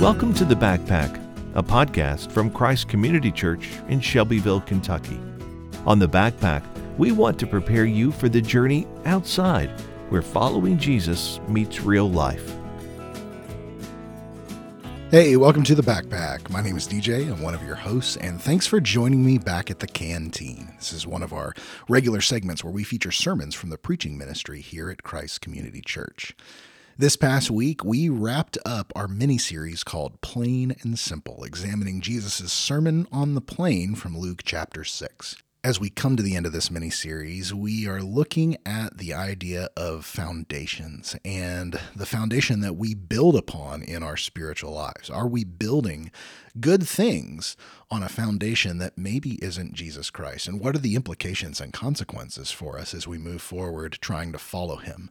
Welcome to The Backpack, a podcast from Christ Community Church in Shelbyville, Kentucky. On The Backpack, we want to prepare you for the journey outside where following Jesus meets real life. Hey, welcome to the Backpack. My name is DJ. I'm one of your hosts, and thanks for joining me back at the Canteen. This is one of our regular segments where we feature sermons from the preaching ministry here at Christ Community Church. This past week, we wrapped up our mini series called Plain and Simple, examining Jesus' Sermon on the Plain from Luke chapter 6. As we come to the end of this mini series, we are looking at the idea of foundations and the foundation that we build upon in our spiritual lives. Are we building good things on a foundation that maybe isn't Jesus Christ? And what are the implications and consequences for us as we move forward trying to follow him?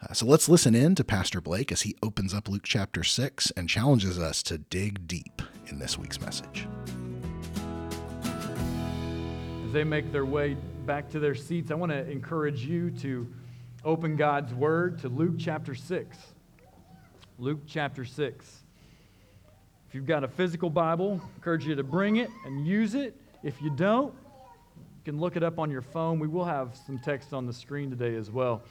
Uh, so let's listen in to Pastor Blake as he opens up Luke chapter 6 and challenges us to dig deep in this week's message. As they make their way back to their seats, I want to encourage you to open God's Word to Luke chapter 6. Luke chapter 6. If you've got a physical Bible, I encourage you to bring it and use it. If you don't, you can look it up on your phone. We will have some text on the screen today as well.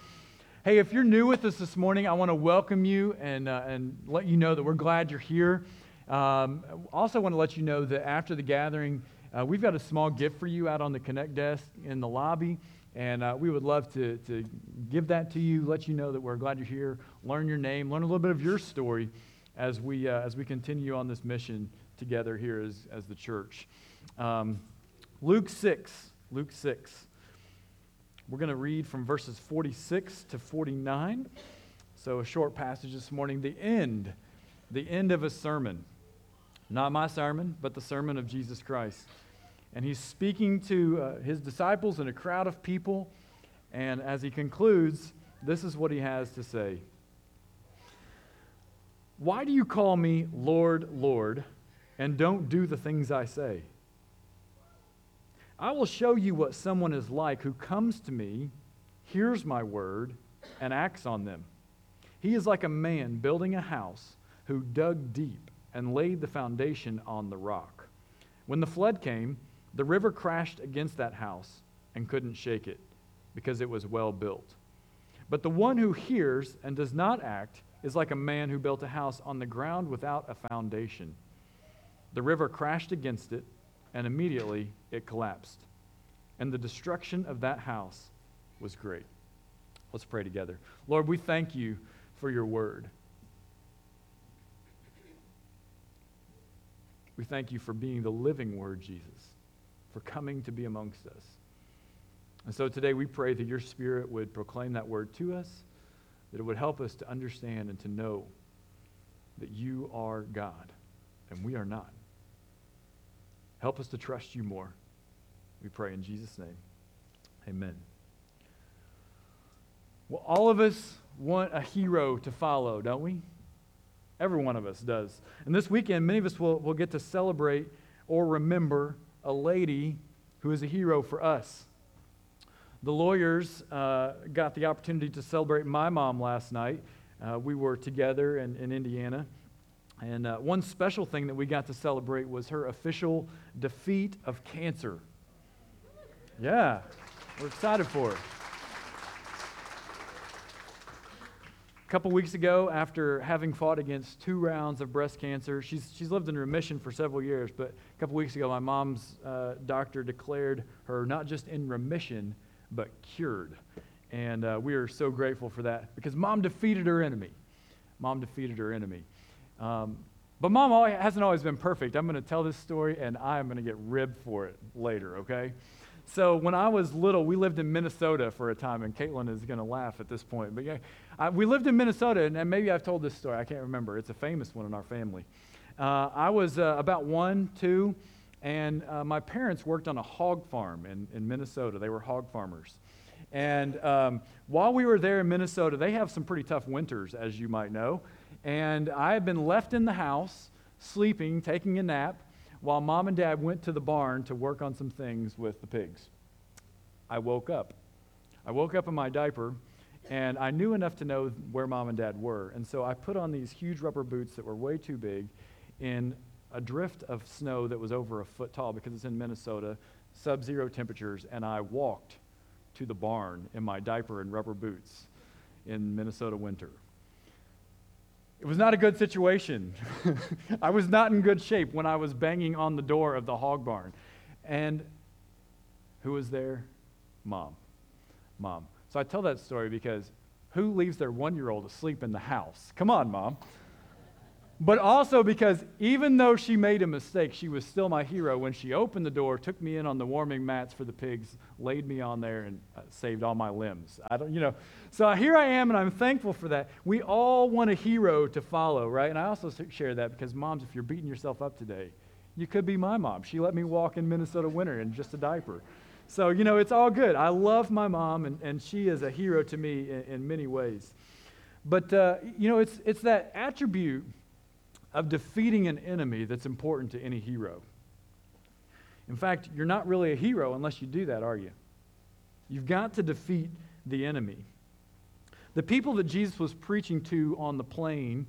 Hey, if you're new with us this morning, I want to welcome you and, uh, and let you know that we're glad you're here. Um, also, want to let you know that after the gathering, uh, we've got a small gift for you out on the Connect desk in the lobby, and uh, we would love to, to give that to you, let you know that we're glad you're here, learn your name, learn a little bit of your story as we, uh, as we continue on this mission together here as, as the church. Um, Luke 6, Luke 6. We're going to read from verses 46 to 49. So, a short passage this morning. The end, the end of a sermon. Not my sermon, but the sermon of Jesus Christ. And he's speaking to uh, his disciples and a crowd of people. And as he concludes, this is what he has to say Why do you call me Lord, Lord, and don't do the things I say? I will show you what someone is like who comes to me, hears my word, and acts on them. He is like a man building a house who dug deep and laid the foundation on the rock. When the flood came, the river crashed against that house and couldn't shake it because it was well built. But the one who hears and does not act is like a man who built a house on the ground without a foundation. The river crashed against it and immediately it collapsed. And the destruction of that house was great. Let's pray together. Lord, we thank you for your word. We thank you for being the living word, Jesus, for coming to be amongst us. And so today we pray that your spirit would proclaim that word to us, that it would help us to understand and to know that you are God and we are not. Help us to trust you more. We pray in Jesus' name. Amen. Well, all of us want a hero to follow, don't we? Every one of us does. And this weekend, many of us will, will get to celebrate or remember a lady who is a hero for us. The lawyers uh, got the opportunity to celebrate my mom last night. Uh, we were together in, in Indiana. And uh, one special thing that we got to celebrate was her official defeat of cancer. Yeah, we're excited for it. A couple weeks ago, after having fought against two rounds of breast cancer, she's, she's lived in remission for several years, but a couple weeks ago, my mom's uh, doctor declared her not just in remission, but cured. And uh, we are so grateful for that because mom defeated her enemy. Mom defeated her enemy. Um, but mom hasn't always been perfect. I'm going to tell this story, and I'm going to get ribbed for it later, okay? So when I was little, we lived in Minnesota for a time, and Caitlin is going to laugh at this point. But yeah, I, we lived in Minnesota, and, and, maybe I've told this story. I can't remember. It's a famous one in our family. Uh, I was uh, about one, two, and uh, my parents worked on a hog farm in, in Minnesota. They were hog farmers. And um, while we were there in Minnesota, they have some pretty tough winters, as you might know. And I had been left in the house, sleeping, taking a nap, while mom and dad went to the barn to work on some things with the pigs. I woke up. I woke up in my diaper, and I knew enough to know where mom and dad were. And so I put on these huge rubber boots that were way too big, in a drift of snow that was over a foot tall because it's in Minnesota, sub zero temperatures, and I walked to the barn in my diaper and rubber boots in Minnesota winter. It was not a good situation. I was not in good shape when I was banging on the door of the hog barn. And who was there? Mom. Mom. So I tell that story because who leaves their one year old asleep in the house? Come on, mom. But also because even though she made a mistake, she was still my hero when she opened the door, took me in on the warming mats for the pigs, laid me on there, and uh, saved all my limbs. I don't, you know. So here I am, and I'm thankful for that. We all want a hero to follow, right? And I also share that because, moms, if you're beating yourself up today, you could be my mom. She let me walk in Minnesota winter in just a diaper. So, you know, it's all good. I love my mom, and, and she is a hero to me in, in many ways. But, uh, you know, it's, it's that attribute of defeating an enemy that's important to any hero. In fact, you're not really a hero unless you do that, are you? You've got to defeat the enemy. The people that Jesus was preaching to on the plain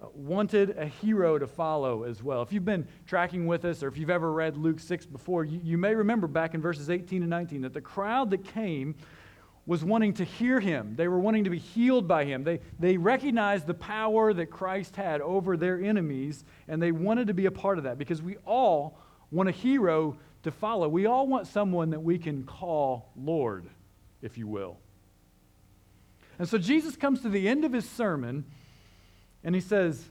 uh, wanted a hero to follow as well. If you've been tracking with us or if you've ever read Luke 6 before, you, you, may remember back in verses 18 and 19 that the crowd that came was wanting to hear him. They were wanting to be healed by him. They, they recognized the power that Christ had over their enemies, and they wanted to be a part of that because we all want a hero to follow. We all want someone that we can call Lord, if you will. And so Jesus comes to the end of his sermon and he says,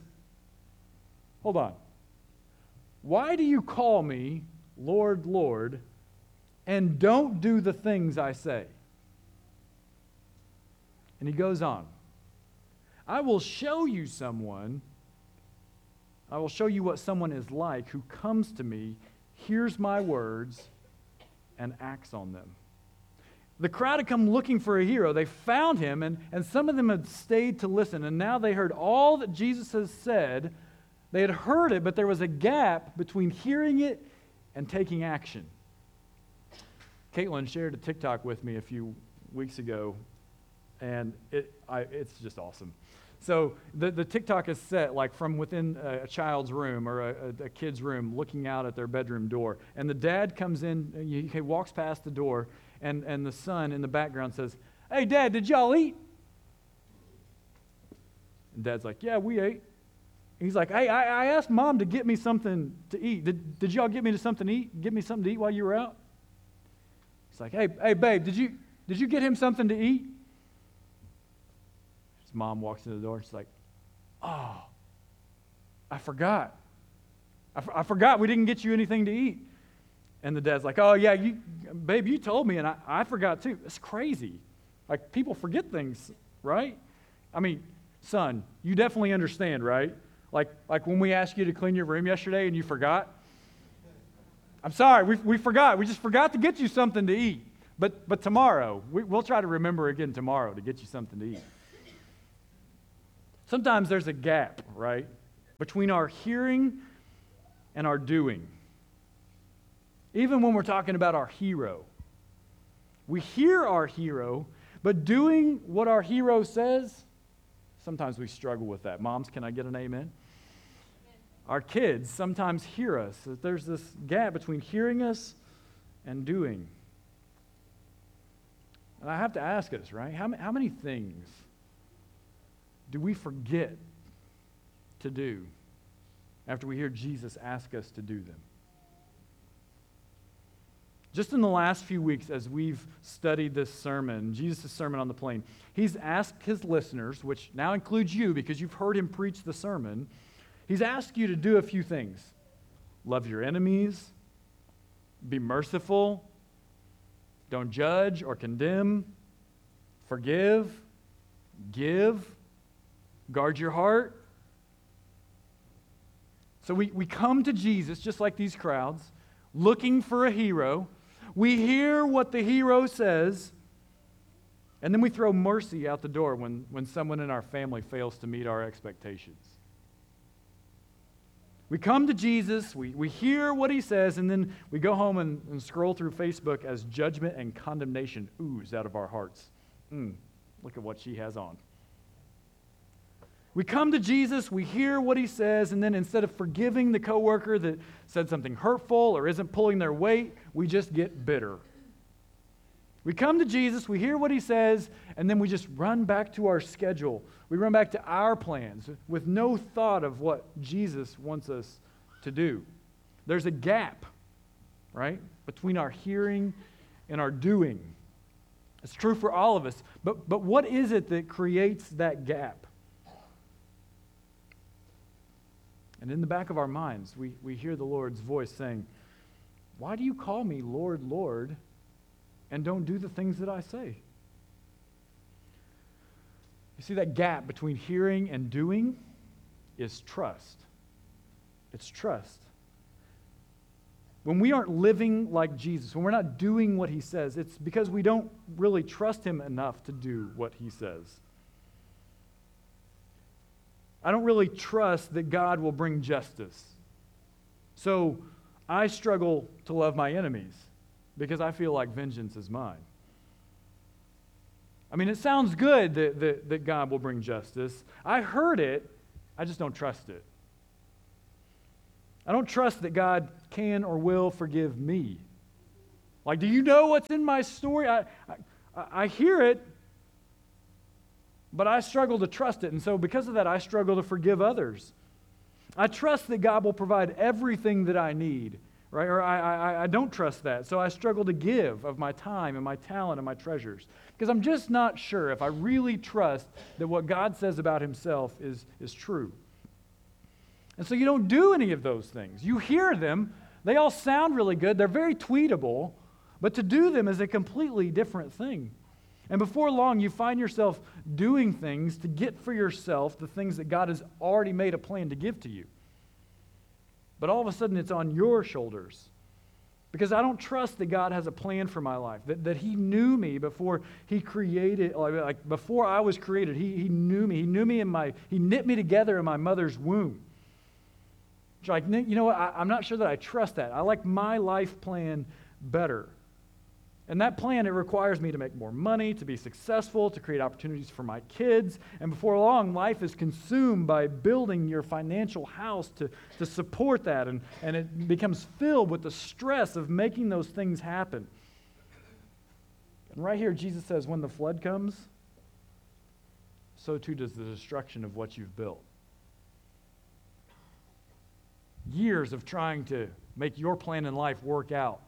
Hold on. Why do you call me Lord, Lord, and don't do the things I say? And he goes on. I will show you someone, I will show you what someone is like who comes to me, hears my words, and acts on them. The crowd had come looking for a hero. They found him, and, and some of them had stayed to listen. And now they heard all that Jesus has said. They had heard it, but there was a gap between hearing it and taking action. Caitlin shared a TikTok with me a few weeks ago, and it, I, it's just awesome. So the, the TikTok is set like from within a, child's room or a, a, a, kid's room looking out at their bedroom door. And the dad comes in, uh, he, he walks past the door, and, and the son in the background says, Hey, Dad, did y'all eat? And Dad's like, Yeah, we ate. He's like, Hey, I, I asked Mom to get me something to eat. Did, did y'all get me to something to eat? Get me something to eat while you were out? He's like, Hey, hey, babe, did you, did you get him something to eat? Mom walks in the door and she's like, Oh, I forgot. I, f- I forgot we didn't get you anything to eat. And the dad's like, oh, yeah, you, babe, you told me, and I, I forgot too. It's crazy. Like, people forget things, right? I mean, son, you definitely understand, right? Like, like when we asked you to clean your room yesterday and you forgot. I'm sorry, we, we forgot. We just forgot to get you something to eat. But, but tomorrow, we, we'll try to remember again tomorrow to get you something to eat. Sometimes there's a gap, right, between our hearing and our doing. Even when we're talking about our hero, we hear our hero, but doing what our hero says, sometimes we struggle with that. Moms, can I get an amen? Our kids sometimes hear us. There's this gap between hearing us and doing. And I have to ask us, right? How, how many things do we forget to do after we hear Jesus ask us to do them? Just in the last few weeks, as we've studied this sermon, Jesus' sermon on the plain, he's asked his listeners, which now includes you because you've heard him preach the sermon, he's asked you to do a few things love your enemies, be merciful, don't judge or condemn, forgive, give, guard your heart. So we, we come to Jesus just like these crowds, looking for a hero we hear what the hero says, and then we throw mercy out the door when, when someone in our family fails to meet our expectations. We come to Jesus, we, we hear what he says, and then we go home and, and scroll through Facebook as judgment and condemnation ooze out of our hearts. Mm, look at what she has on. We come to Jesus, we hear what he says, and then instead of forgiving the coworker that said something hurtful or isn't pulling their weight, we just get bitter. We come to Jesus, we hear what he says, and then we just run back to our schedule. We run back to our plans with no thought of what Jesus wants us to do. There's a gap, right, between our hearing and our doing. It's true for all of us. But, but what is it that creates that gap? And in the back of our minds, we, we hear the Lord's voice saying, Why do you call me Lord, Lord, and don't do the things that I say? You see, that gap between hearing and doing is trust. It's trust. When we aren't living like Jesus, when we're not doing what he says, it's because we don't really trust him enough to do what he says. I don't really trust that God will bring justice. So I struggle to love my enemies because I feel like vengeance is mine. I mean, it sounds good that, that, that God will bring justice. I heard it, I just don't trust it. I don't trust that God can or will forgive me. Like, do you know what's in my story? I, I, I hear it, but I struggle to trust it. And so, because of that, I struggle to forgive others. I trust that God will provide everything that I need, right? Or I, I, I don't trust that. So I struggle to give of my time and my talent and my treasures. Because I'm just not sure if I really trust that what God says about himself is, is true. And so you don't do any of those things. You hear them, they all sound really good, they're very tweetable, but to do them is a completely different thing. And before long, you find yourself doing things to get for yourself the things that God has already made a plan to give to you. But all of a sudden, it's on your shoulders. Because I don't trust that God has a plan for my life, that, that He knew me before He created, like before I was created, He, he knew me. He knew me in my, He knit me together in my mother's womb. Like, you know what? I, I'm not sure that I trust that. I like my life plan better. And that plan, it requires me to make more money, to be successful, to create opportunities for my kids. And before long, life is consumed by building your financial house to, to support that. And, and it becomes filled with the stress of making those things happen. And right here, Jesus says, when the flood comes, so too does the destruction of what you've built. Years of trying to make your plan in life work out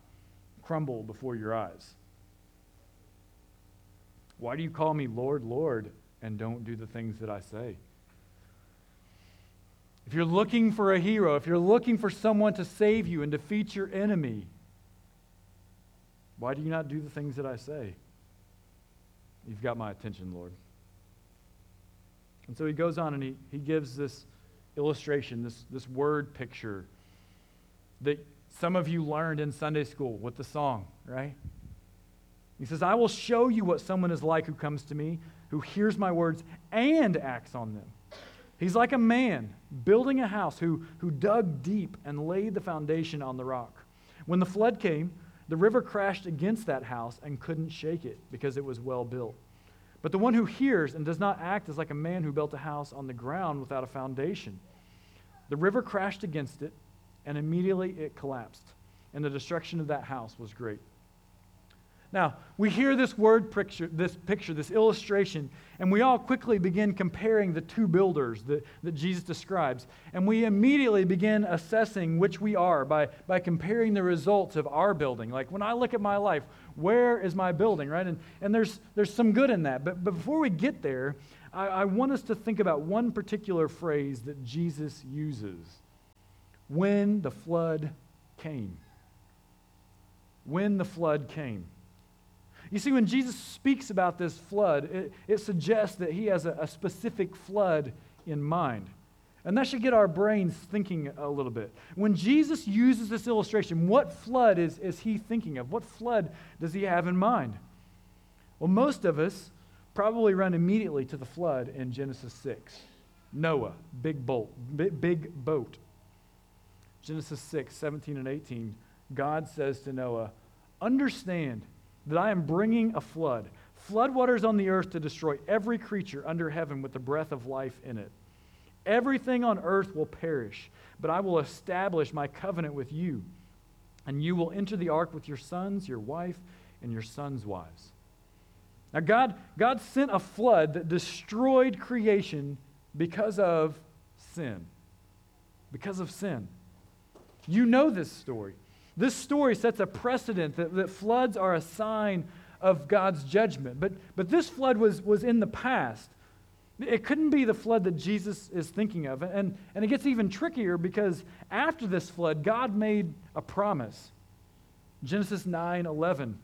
crumble before your eyes. Why do you call me Lord, Lord, and don't do the things that I say? If you're looking for a hero, if you're looking for someone to save you and defeat your enemy, why do you not do the things that I say? You've got my attention, Lord. And so he goes on and he, he gives this illustration, this, this word picture that some of you learned in Sunday school with the song, right? He says, I will show you what someone is like who comes to me, who hears my words and acts on them. He's like a man building a house who, who dug deep and laid the foundation on the rock. When the flood came, the river crashed against that house and couldn't shake it because it was well built. But the one who hears and does not act is like a man who built a house on the ground without a foundation. The river crashed against it and immediately it collapsed, and the destruction of that house was great. Now, we hear this word picture, this picture, this illustration, and we all quickly begin comparing the two builders that, that Jesus describes. And we immediately begin assessing which we are by, by comparing the results of our building. Like when I look at my life, where is my building, right? And, and there's, there's some good in that. But, but before we get there, I, I want us to think about one particular phrase that Jesus uses when the flood came. When the flood came. You see, when Jesus speaks about this flood, it, it suggests that he has a, a specific flood in mind. And that should get our brains thinking a little bit. When Jesus uses this illustration, what flood is, is he thinking of? What flood does he have in mind? Well, most of us probably run immediately to the flood in Genesis 6. Noah, big big, big boat. Genesis 6, 17 and 18, God says to Noah, Understand that I am bringing a flood, floodwaters on the earth to destroy every creature under heaven with the breath of life in it. Everything on earth will perish, but I will establish my covenant with you. And you will enter the ark with your sons, your wife, and your sons' wives. Now, God, God sent a flood that destroyed creation because of sin. Because of sin. You know this story. This story sets a precedent that, that floods are a sign of God's judgment. But, but this flood was, was in the past. It couldn't be the flood that Jesus is thinking of. And, and it gets even trickier because after this flood, God made a promise. Genesis 9 11.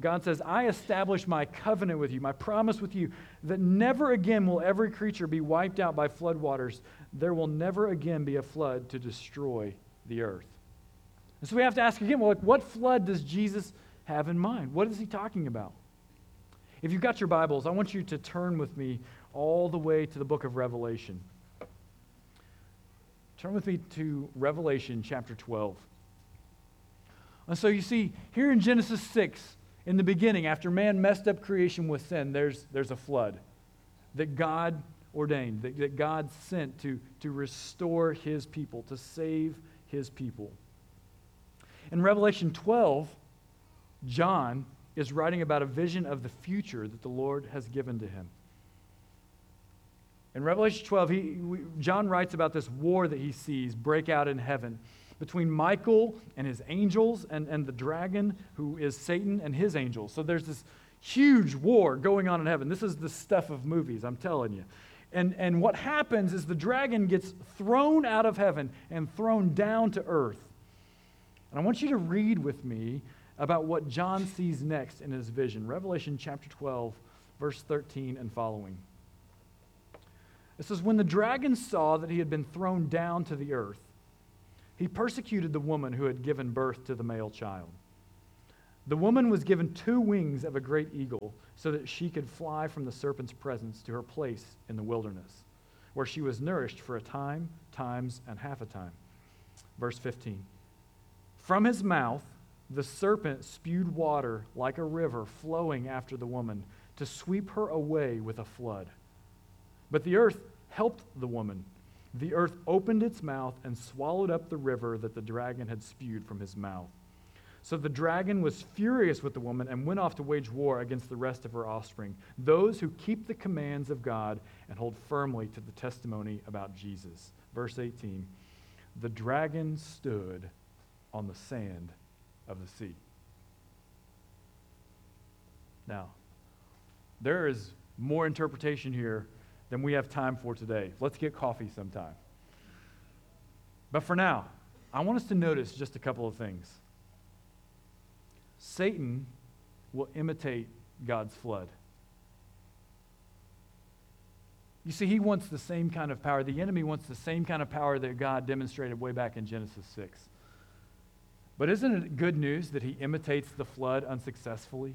God says, I establish my covenant with you, my promise with you, that never again will every creature be wiped out by floodwaters. There will never again be a flood to destroy the earth. And so we have to ask again, well, like, what flood does Jesus have in mind? What is he talking about? If you've got your Bibles, I want you to turn with me all the way to the book of Revelation. Turn with me to Revelation chapter 12. And so you see, here in Genesis 6, in the beginning, after man messed up creation with sin, there's, there's a flood that God ordained, that, that God sent to, to restore his people, to save his people. In Revelation 12, John is writing about a vision of the future that the Lord has given to him. In Revelation 12, he, we, John writes about this war that he sees break out in heaven between Michael and his angels and, and the dragon, who is Satan and his angels. So there's this huge war going on in heaven. This is the stuff of movies, I'm telling you. And, and what happens is the dragon gets thrown out of heaven and thrown down to earth. And I want you to read with me about what John sees next in his vision. Revelation chapter 12, verse 13 and following. It says, When the dragon saw that he had been thrown down to the earth, he persecuted the woman who had given birth to the male child. The woman was given two wings of a great eagle so that she could fly from the serpent's presence to her place in the wilderness, where she was nourished for a time, times, and half a time. Verse 15. From his mouth, the serpent spewed water like a river flowing after the woman to sweep her away with a flood. But the earth helped the woman. The earth opened its mouth and swallowed up the river that the dragon had spewed from his mouth. So the dragon was furious with the woman and went off to wage war against the rest of her offspring, those who keep the commands of God and hold firmly to the testimony about Jesus. Verse 18 The dragon stood on the sand of the sea. Now, there is more interpretation here than we have time for today. Let's get coffee sometime. But for now, I want us to notice just a couple of things. Satan will imitate God's flood. You see, he wants the same kind of power. The enemy wants the same kind of power that God demonstrated way back in Genesis 6. But isn't it good news that he imitates the flood unsuccessfully?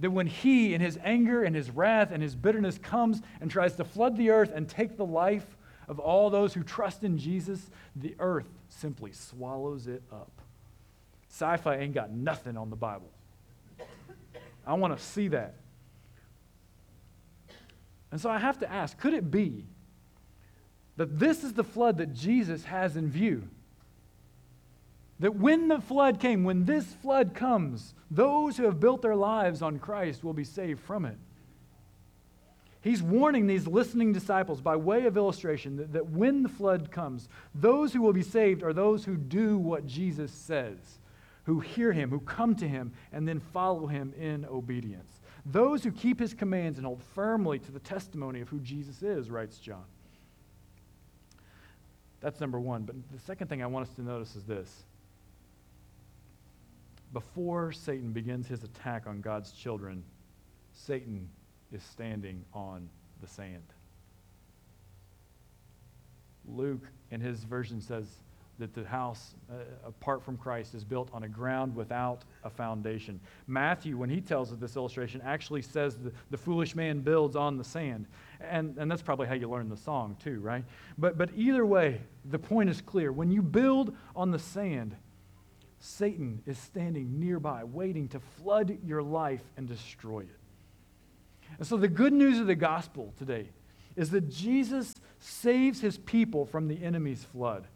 That when he, in his anger and his wrath and his bitterness, comes and tries to flood the earth and take the life of all those who trust in Jesus, the earth simply swallows it up. Sci fi ain't got nothing on the Bible. I want to see that. And so I have to ask could it be that this is the flood that Jesus has in view? That when the flood came, when this flood comes, those who have built their lives on Christ will be saved from it. He's warning these listening disciples by way of illustration that, that when the flood comes, those who will be saved are those who do what Jesus says, who hear him, who come to him, and then follow him in obedience. Those who keep his commands and hold firmly to the testimony of who Jesus is, writes John. That's number one. But the second thing I want us to notice is this before Satan begins his attack on God's children, Satan is standing on the sand. Luke, in his version, says that the house, uh, apart from Christ, is built on a ground without a foundation. Matthew, when he tells of this illustration, actually says the, the foolish man builds on the sand. And, and that's probably how you learn the song, too, right? But, but either way, the point is clear. When you build on the sand, Satan is standing nearby, waiting to flood your life and destroy it. And so, the good news of the gospel today is that Jesus saves his people from the enemy's flood.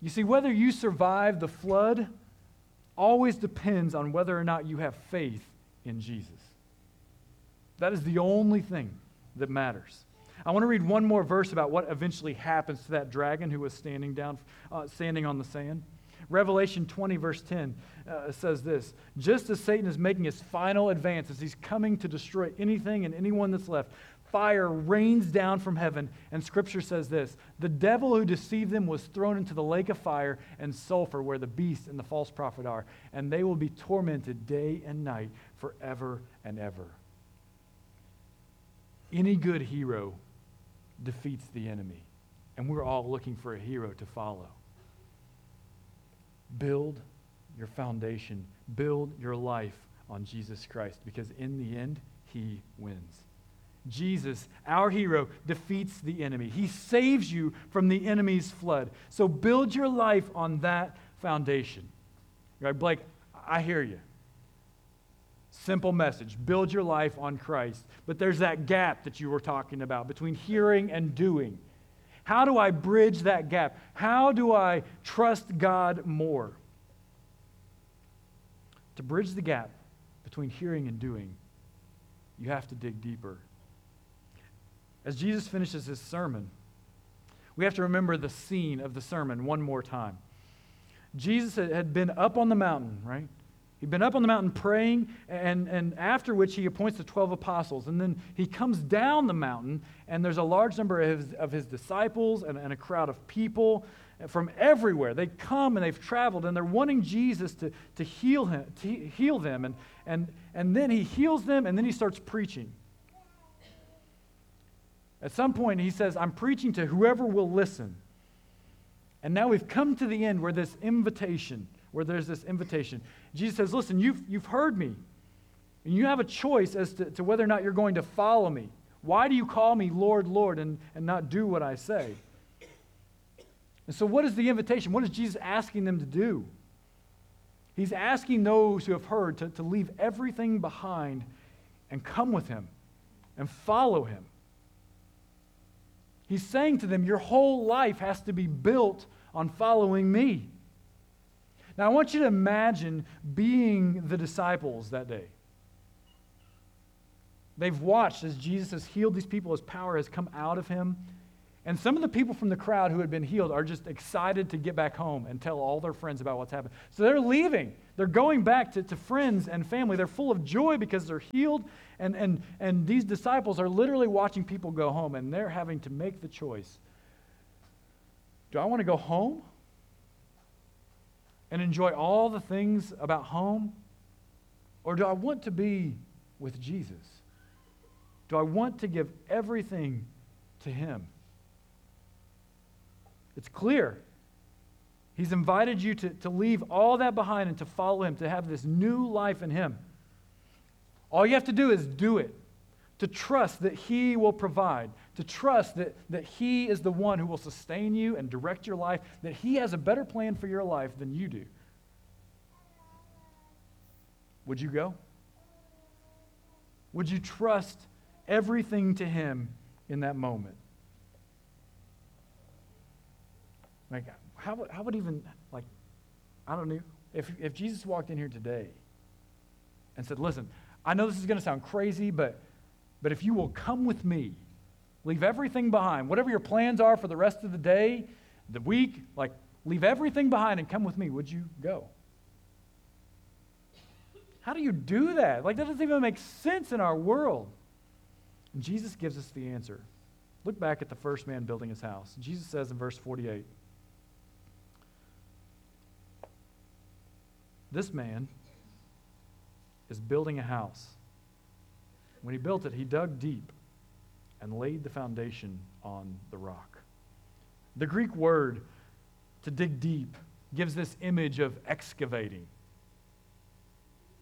You see, whether you survive the flood always depends on whether or not you have faith in Jesus. That is the only thing that matters. I want to read one more verse about what eventually happens to that dragon who was standing down, uh, standing on the sand. Revelation 20, verse 10 uh, says this Just as Satan is making his final advance, as he's coming to destroy anything and anyone that's left, fire rains down from heaven. And scripture says this The devil who deceived them was thrown into the lake of fire and sulfur, where the beast and the false prophet are, and they will be tormented day and night forever and ever. Any good hero defeats the enemy, and we're all looking for a hero to follow. Build your foundation, build your life on Jesus Christ, because in the end, he wins. Jesus, our hero, defeats the enemy. He saves you from the enemy's flood. So build your life on that foundation. Right, Blake, I hear you. Simple message. Build your life on Christ. But there's that gap that you were talking about between hearing and doing. How do I bridge that gap? How do I trust God more? To bridge the gap between hearing and doing, you have to dig deeper as Jesus finishes his sermon, we have to remember the scene of the sermon one more time. Jesus had been up on the mountain, right? He'd been up on the mountain praying, and, and after which he appoints the 12 apostles. And then he comes down the mountain, and there's a large number of his, of his disciples and, and a crowd of people from everywhere. They come and they've traveled, and they're wanting Jesus to, to, heal, him, to heal them. And, and, and then he heals them, and then he starts preaching. At some point, he says, I'm preaching to whoever will listen. And now we've come to the end where this invitation, where there's this invitation. Jesus says, Listen, you've, you've heard me, and you have a choice as to, to whether or not you're going to follow me. Why do you call me Lord, Lord, and, and not do what I say? And so, what is the invitation? What is Jesus asking them to do? He's asking those who have heard to, to leave everything behind and come with him and follow him. He's saying to them, Your whole life has to be built on following me. Now, I want you to imagine being the disciples that day. They've watched as Jesus has healed these people, his power has come out of him. And some of the people from the crowd who had been healed are just excited to get back home and tell all their friends about what's happened. So they're leaving. They're going back to, to friends and family. They're full of joy because they're healed. And, and, and these disciples are literally watching people go home, and they're having to make the choice do I want to go home and enjoy all the things about home? Or do I want to be with Jesus? Do I want to give everything to Him? It's clear. He's invited you to, to leave all that behind and to follow Him, to have this new life in Him. All you have to do is do it, to trust that He will provide, to trust that, that He is the one who will sustain you and direct your life, that He has a better plan for your life than you do. Would you go? Would you trust everything to Him in that moment? Like, how, how would even, like, I don't know, if, if Jesus walked in here today and said, listen, I know this is going to sound crazy, but, but if you will come with me, leave everything behind, whatever your plans are for the rest of the day, the week, like, leave everything behind and come with me, would you go? How do you do that? Like, that doesn't even make sense in our world. And Jesus gives us the answer. Look back at the first man building his house. Jesus says in verse 48 This man is building a house. When he built it, he dug deep and laid the foundation on the rock. The Greek word to dig deep gives this image of excavating,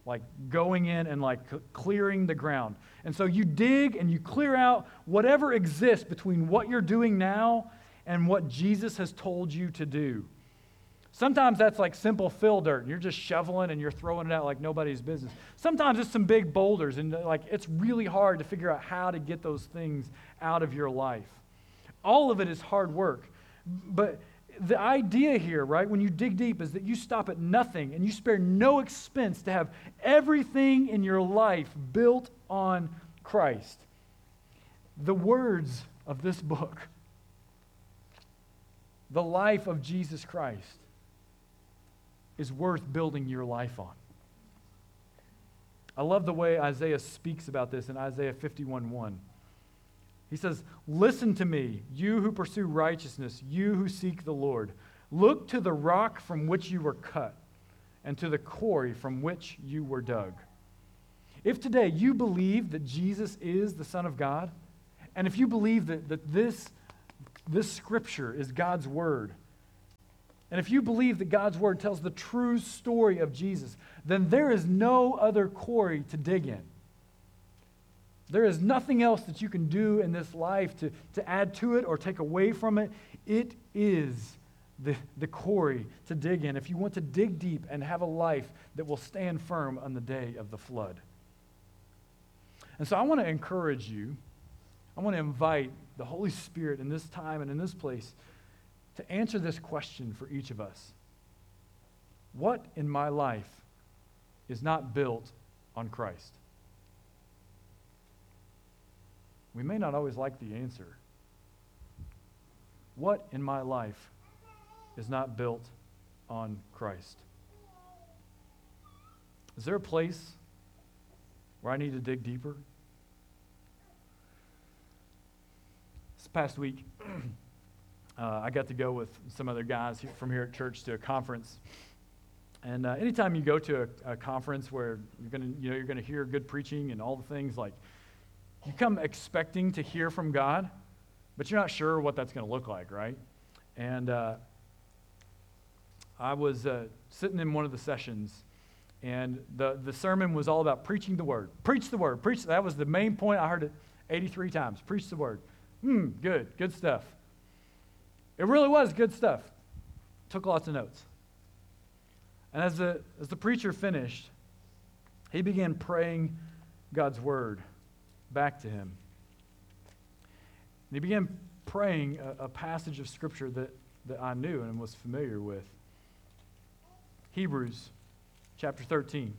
like going in and like clearing the ground. And so you dig and you clear out whatever exists between what you're doing now and what Jesus has told you to do. Sometimes that's like simple fill dirt, and you're just shoveling and you're throwing it out like nobody's business. Sometimes it's some big boulders, and like it's really hard to figure out how to get those things out of your life. All of it is hard work. But the idea here, right, when you dig deep, is that you stop at nothing and you spare no expense to have everything in your life built on Christ. The words of this book, the life of Jesus Christ, is worth building your life on. I love the way Isaiah speaks about this in Isaiah 51 1. He says, Listen to me, you who pursue righteousness, you who seek the Lord. Look to the rock from which you were cut, and to the quarry from which you were dug. If today you believe that Jesus is the Son of God, and if you believe that, that this, this scripture is God's word, and if you believe that God's word tells the true story of Jesus, then there is no other quarry to dig in. There is nothing else that you can do in this life to, to add to it or take away from it. It is the, the quarry to dig in if you want to dig deep and have a life that will stand firm on the day of the flood. And so I want to encourage you, I want to invite the Holy Spirit in this time and in this place to answer this question for each of us What in my life is not built on Christ? We may not always like the answer. What in my life is not built on Christ? Is there a place where I need to dig deeper? This past week, uh, I got to go with some other guys from here at church to a conference. And uh, anytime you go to a, a conference where you're going to, you know, you're going to hear good preaching and all the things like, you come expecting to hear from God, but you're not sure what that's going to look like, right? And uh, I was uh, sitting in one of the sessions, and the, the sermon was all about preaching the word. Preach the word. Preach. That was the main point. I heard it 83 times. Preach the word. Hmm, good. Good stuff. It really was good stuff. Took lots of notes. And as the, as the preacher finished, he began praying God's word back to him. And he began praying a, a, passage of Scripture that, that I knew and was familiar with Hebrews chapter 13.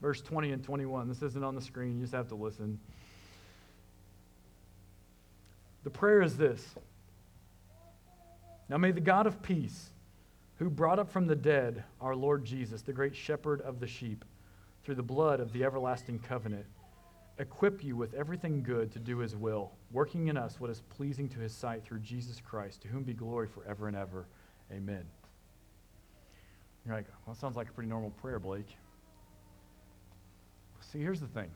Verse 20 and 21. This isn't on the screen, you just have to listen. The prayer is this Now may the God of peace, who brought up from the dead our Lord Jesus, the great shepherd of the sheep, through the blood of the everlasting covenant, equip you with everything good to do his will, working in us what is pleasing to his sight through Jesus Christ, to whom be glory forever and ever. Amen. You're like, well, that sounds like a pretty normal prayer, Blake. See, here's the thing.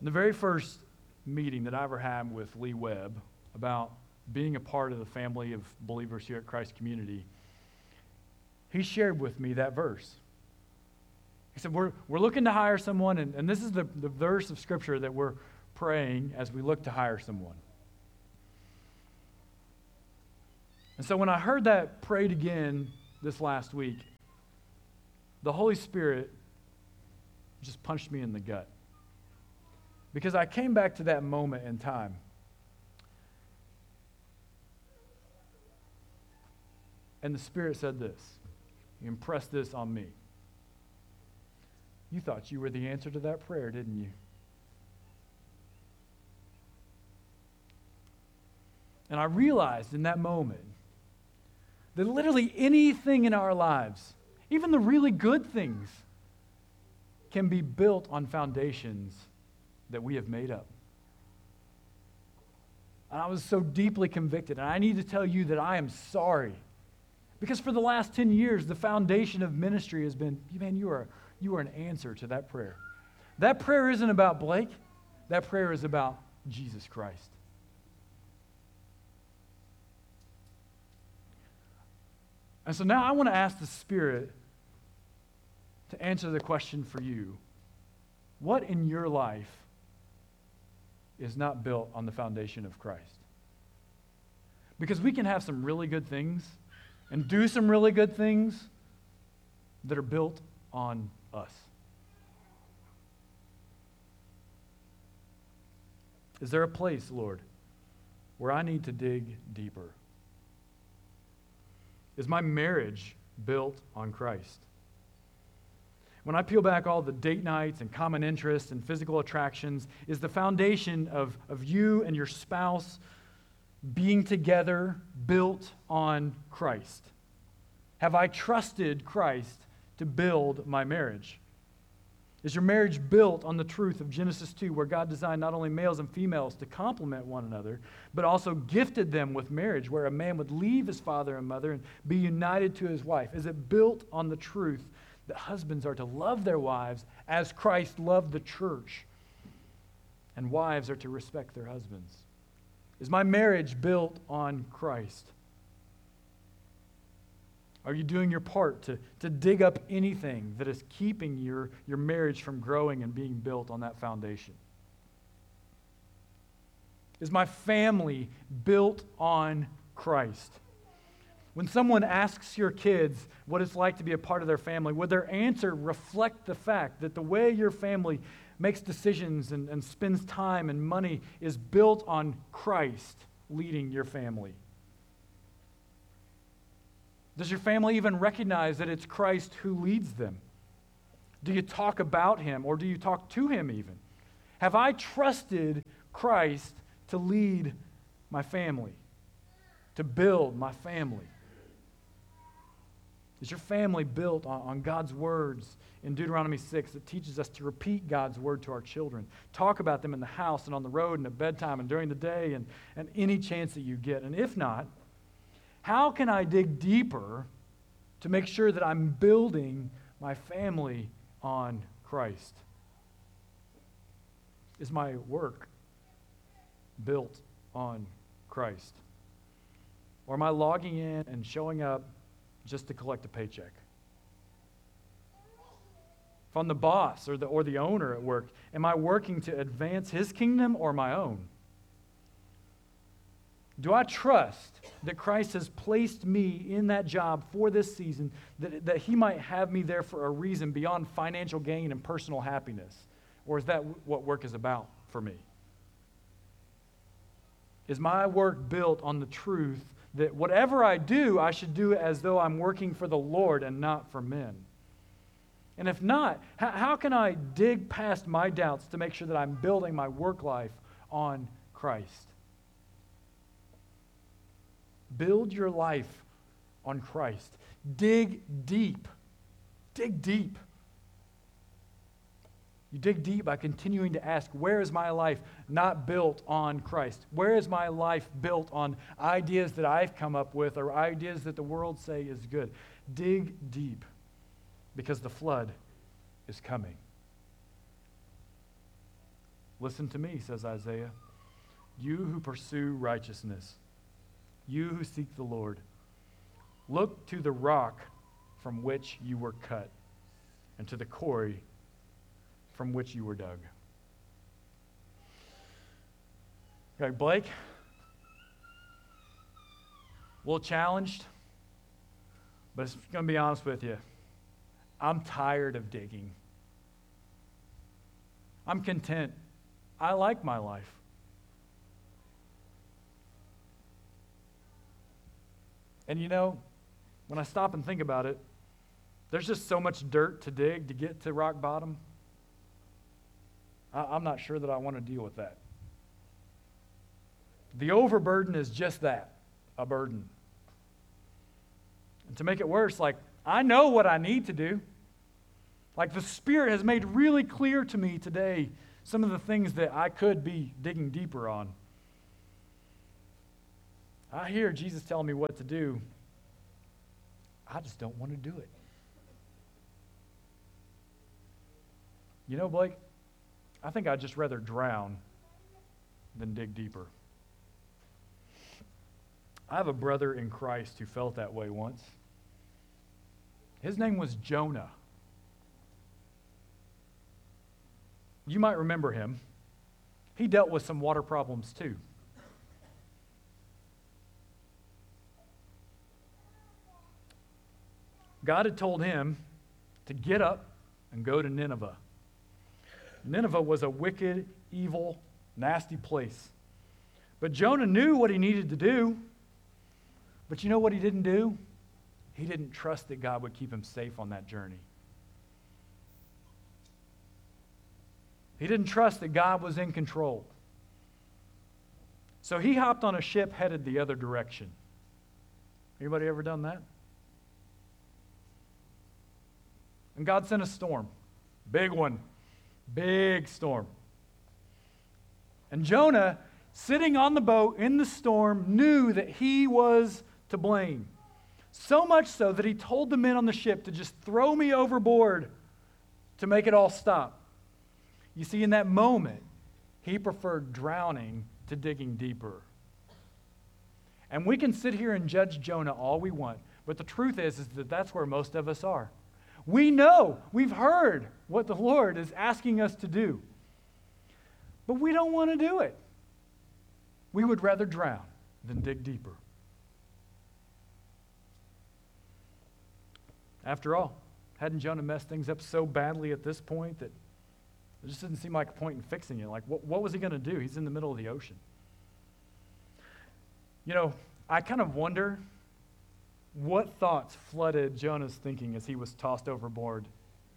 In the very first meeting that I ever had with Lee Webb about being a part of the family of believers here at Christ Community, he shared with me that verse. He said, We're, we're looking to hire someone, and, and this is the, the verse of Scripture that we're praying as we look to hire someone. And so when I heard that prayed again this last week, the Holy Spirit just punched me in the gut. Because I came back to that moment in time. And the Spirit said this. He impressed this on me. You thought you were the answer to that prayer, didn't you? And I realized in that moment that literally anything in our lives, even the really good things, can be built on foundations that we have made up. And I was so deeply convicted. And I need to tell you that I am sorry. Because for the last 10 years, the foundation of ministry has been, man, you are, you are an answer to that prayer. That prayer isn't about Blake, that prayer is about Jesus Christ. And so now I want to ask the Spirit to answer the question for you What in your life is not built on the foundation of Christ. Because we can have some really good things and do some really good things that are built on us. Is there a place, Lord, where I need to dig deeper? Is my marriage built on Christ? When I peel back all the date nights and common interests and physical attractions, is the foundation of, of you and your spouse being together built on Christ? Have I trusted Christ to build my marriage? Is your marriage built on the truth of Genesis 2, where God designed not only males and females to complement one another, but also gifted them with marriage, where a man would leave his father and mother and be united to his wife? Is it built on the truth that husbands are to love their wives as Christ loved the church, and wives are to respect their husbands? Is my marriage built on Christ? Are you doing your part to, to dig up anything that is keeping your, your marriage from growing and being built on that foundation? Is my family built on Christ? When someone asks your kids what it's like to be a part of their family, would their answer reflect the fact that the way your family makes decisions and, and spends time and money is built on Christ leading your family? Does your family even recognize that it's Christ who leads them? Do you talk about him or do you talk to him even? Have I trusted Christ to lead my family, to build my family? Is your family built on, God's words in Deuteronomy 6 that teaches us to repeat God's word to our children? Talk about them in the house and on the road and at bedtime and during the day and, and any chance that you get. And if not, how can I dig deeper to make sure that I'm building my family on Christ? Is my work built on Christ? Or am I logging in and showing up just to collect a paycheck? If I'm the boss or the, or the owner at work, am I working to advance his kingdom or my own? Do I trust that Christ has placed me in that job for this season, that, that He might have me there for a reason beyond financial gain and personal happiness? Or is that what work is about for me? Is my work built on the truth that whatever I do, I should do it as though I'm working for the Lord and not for men? And if not, how, how can I dig past my doubts to make sure that I'm building my work life on Christ? Build your life on Christ. Dig deep. Dig deep. You dig deep by continuing to ask, where is my life not built on Christ? Where is my life built on ideas that I've come up with or ideas that the world say is good? Dig deep because the flood is coming. Listen to me, says Isaiah. You who pursue righteousness you who seek the Lord, look to the rock from which you were cut, and to the quarry from which you were dug. Okay, Blake, a little challenged, but I'm going to be honest with you. I'm tired of digging. I'm content. I like my life. And you know, when I stop and think about it, there's just so much dirt to dig to get to rock bottom. I, am not sure that I want to deal with that. The overburden is just that a burden. And to make it worse, like, I know what I need to do. Like, the Spirit has made really clear to me today some of the things that I could be digging deeper on. I hear Jesus telling me what to do. I just don't want to do it. You know, Blake, I think I'd just rather drown than dig deeper. I have a brother in Christ who felt that way once. His name was Jonah. You might remember him. he dealt with some water problems too. God had told him to get up and go to Nineveh. Nineveh was a wicked, evil, nasty place. But Jonah knew what he needed to do. But you know what he didn't do? He didn't trust that God would keep him safe on that journey. He didn't trust that God was in control. So he hopped on a ship headed the other direction. Anybody ever done that? And God sent a storm. Big one. Big storm. And Jonah, sitting on the boat in the storm, knew that he was to blame. So much so that he told the men on the ship to just throw me overboard to make it all stop. You see, in that moment, he preferred drowning to digging deeper. And we can sit here and judge Jonah all we want, but the truth is, is that that's where most of us are. We know, we've heard what the Lord is asking us to do, but we don't want to do it. We would rather drown than dig deeper. After all, hadn't Jonah messed things up so badly at this point that it just didn't seem like a point in fixing it? Like, what, what was he going to do? He's in the middle of the ocean. You know, I kind of wonder what thoughts flooded Jonah's thinking as he was tossed overboard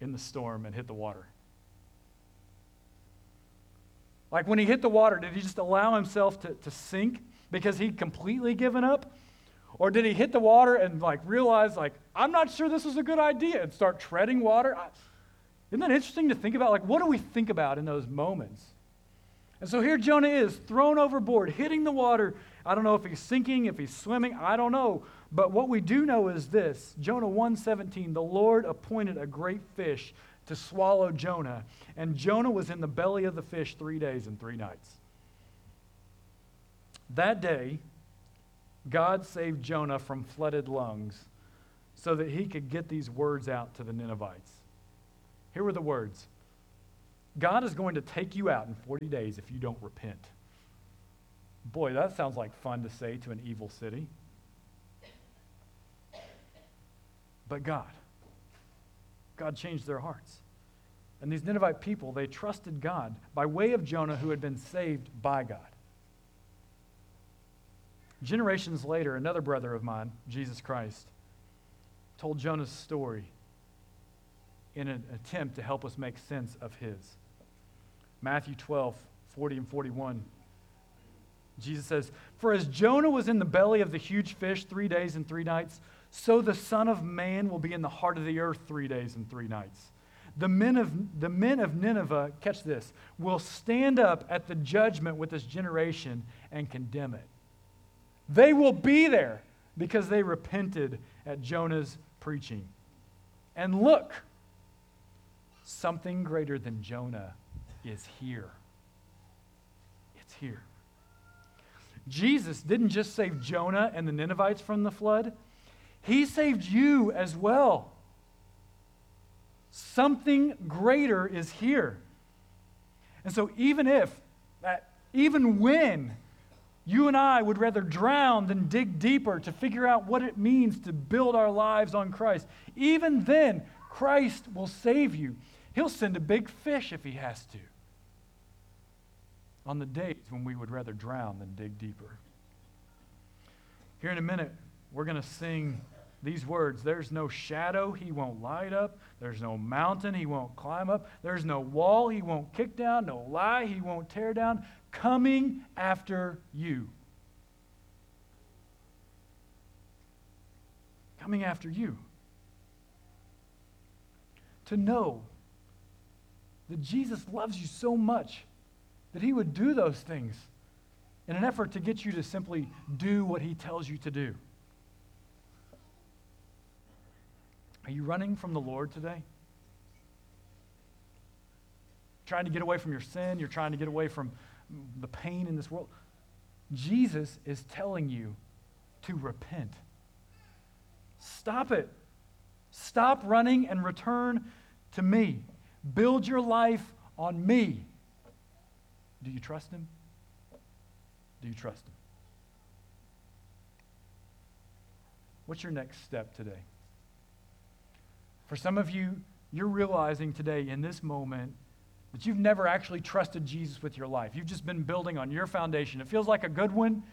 in the storm and hit the water? Like when he hit the water, did he just allow himself to, to sink because he'd completely given up? Or did he hit the water and like realize, like, I'm not sure this is a good idea and start treading water? I, isn't that interesting to think about? Like, what do we think about in those moments? And so here Jonah is thrown overboard, hitting the water. I don't know if he's sinking, if he's swimming, I don't know. But what we do know is this Jonah 1:17, the Lord appointed a great fish to swallow Jonah, and Jonah was in the belly of the fish 3 days and 3 nights. That day, God saved Jonah from flooded lungs so that he could get these words out to the Ninevites. Here were the words God is going to take you out in 40 days if you don't repent. Boy, that sounds like fun to say to an evil city. But God. God changed their hearts. And these Ninevite people, they trusted God by way of Jonah, who had been saved by God. Generations later, another brother of mine, Jesus Christ, told Jonah's story in an attempt to help us make sense of his. Matthew 12, 40 and 41. Jesus says, For as Jonah was in the belly of the huge fish three days and three nights, so the Son of Man will be in the heart of the earth three days and three nights. The men of, the men of Nineveh, catch this, will stand up at the judgment with this generation and condemn it. They will be there because they repented at Jonah's preaching. And look, something greater than Jonah is here. It's here. Jesus didn't just save Jonah and the Ninevites from the flood. He saved you as well. Something greater is here. And so, even if, uh, even when you and I would rather drown than dig deeper to figure out what it means to build our lives on Christ, even then, Christ will save you. He'll send a big fish if he has to on the days when we would rather drown than dig deeper. Here in a minute, we're going to sing these words There's no shadow he won't light up, there's no mountain he won't climb up, there's no wall he won't kick down, no lie he won't tear down, coming after you. Coming after you. To know that Jesus loves you so much that he would do those things in an effort to get you to simply do what he tells you to do. Are you running from the Lord today? Trying to get away from your sin, you're trying to get away from the pain in this world. Jesus is telling you to repent. Stop it. Stop running and return to me. Build your life on me. Do you trust Him? Do you trust Him? What's your next step today? For some of you, you're realizing today in this moment that you've never actually trusted Jesus with your life. You've just been building on your foundation. It feels like a good one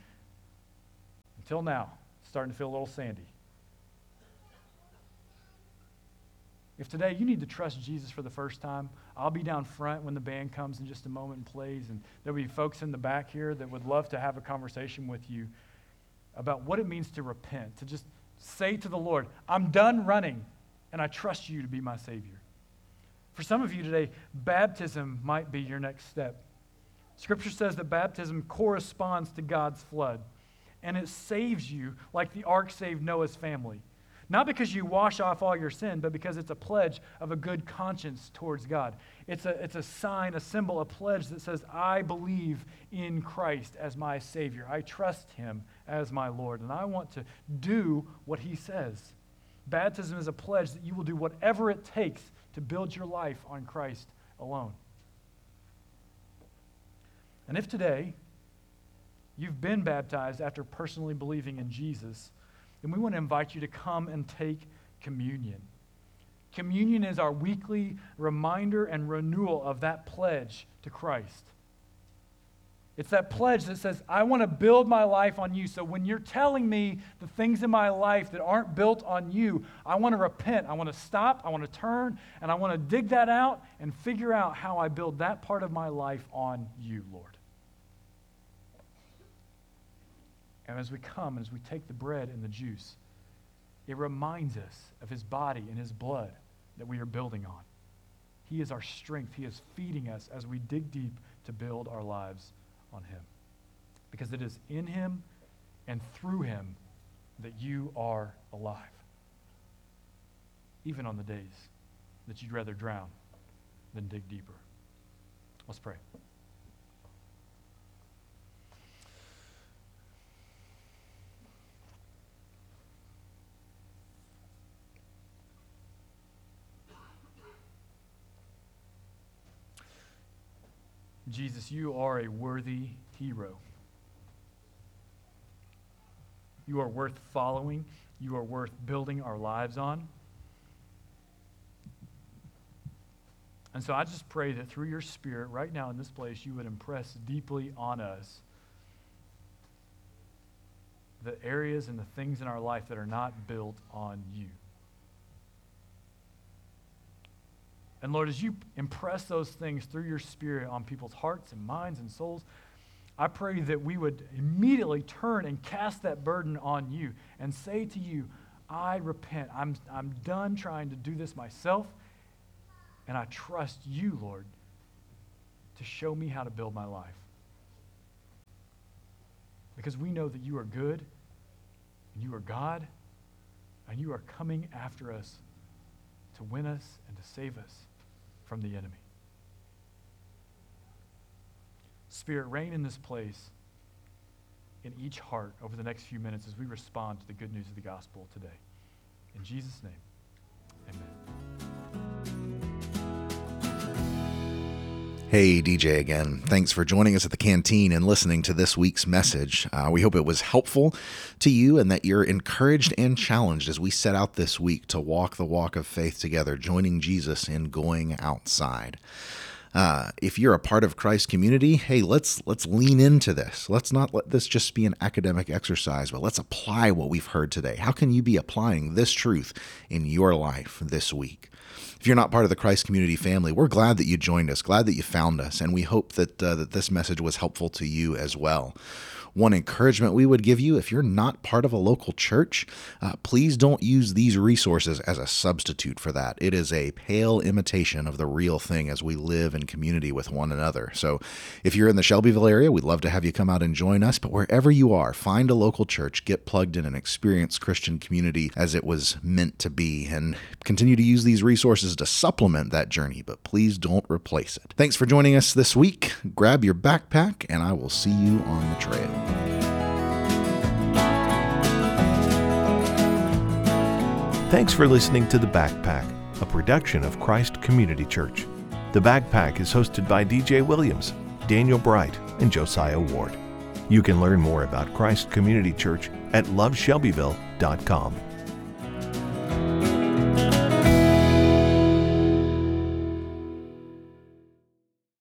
until now. It's starting to feel a little sandy. If today you need to trust Jesus for the first time, I'll be down front when the band comes in just a moment and plays, and there'll be folks in the back here that would love to have a conversation with you about what it means to repent, to just say to the Lord, I'm done running, and I trust you to be my Savior. For some of you today, baptism might be your next step. Scripture says that baptism corresponds to God's flood, and it saves you like the ark saved Noah's family. Not because you wash off all your sin, but because it's a pledge of a good conscience towards God. It's a, it's a sign, a symbol, a pledge that says, I believe in Christ as my Savior. I trust Him as my Lord, and I want to do what He says. Baptism is a pledge that you will do whatever it takes to build your life on Christ alone. And if today you've been baptized after personally believing in Jesus, then we want to invite you to come and take communion. Communion is our weekly reminder and renewal of that pledge to Christ. It's that pledge that says, I want to build my life on you. So when you're telling me the things in my life that aren't built on you, I want to repent. I want to stop. I want to turn. And I want to dig that out and figure out how I build that part of my life on you, Lord. And as we come and as we take the bread and the juice, it reminds us of his body and his blood that we are building on. He is our strength. He is feeding us as we dig deep to build our lives on him. Because it is in him and through him that you are alive. Even on the days that you'd rather drown than dig deeper. Let's pray. Jesus, you are a worthy hero. You are worth following. You are worth building our lives on. And so I just pray that through your Spirit, right now in this place, you would impress deeply on us the areas and the things in our life that are not built on you. And Lord, as you impress those things through your Spirit on people's hearts and minds and souls, I pray that we would immediately turn and cast that burden on you and say to you, I repent. I'm, I'm done trying to do this myself, and I trust you, Lord, to show me how to build my life. Because we know that you are good, and you are God, and you are coming after us to win us and to save us from the enemy. Spirit, reign in this place in each heart over the next few minutes as we respond to the good news of the gospel today. In Jesus' name, amen. Hey, DJ again. Thanks for joining us at the canteen and listening to this week's message. Uh, we hope it was helpful to you and that you're encouraged and challenged as we set out this week to walk the walk of faith together, joining Jesus in going outside. Uh, if you're a part of Christ community, hey, let's let's lean into this. Let's not let this just be an academic exercise, but let's apply what we've heard today. How can you be applying this truth in your life this week? If you're not part of the Christ community family, we're glad that you joined us, glad that you found us, and we hope that uh, that this message was helpful to you as well. One encouragement we would give you if you're not part of a local church, uh, please don't use these resources as a substitute for that. It is a pale imitation of the real thing as we live in community with one another. So if you're in the Shelbyville area, we'd love to have you come out and join us. But wherever you are, find a local church, get plugged in, and experience Christian community as it was meant to be, and continue to use these resources to supplement that journey, but please don't replace it. Thanks for joining us this week. Grab your backpack, and I will see you on the trail. Thanks for listening to The Backpack, a production of Christ Community Church. The Backpack is hosted by DJ Williams. Daniel Bright, and Josiah Ward. You can learn more about Christ Community Church at loveshelbyville.com.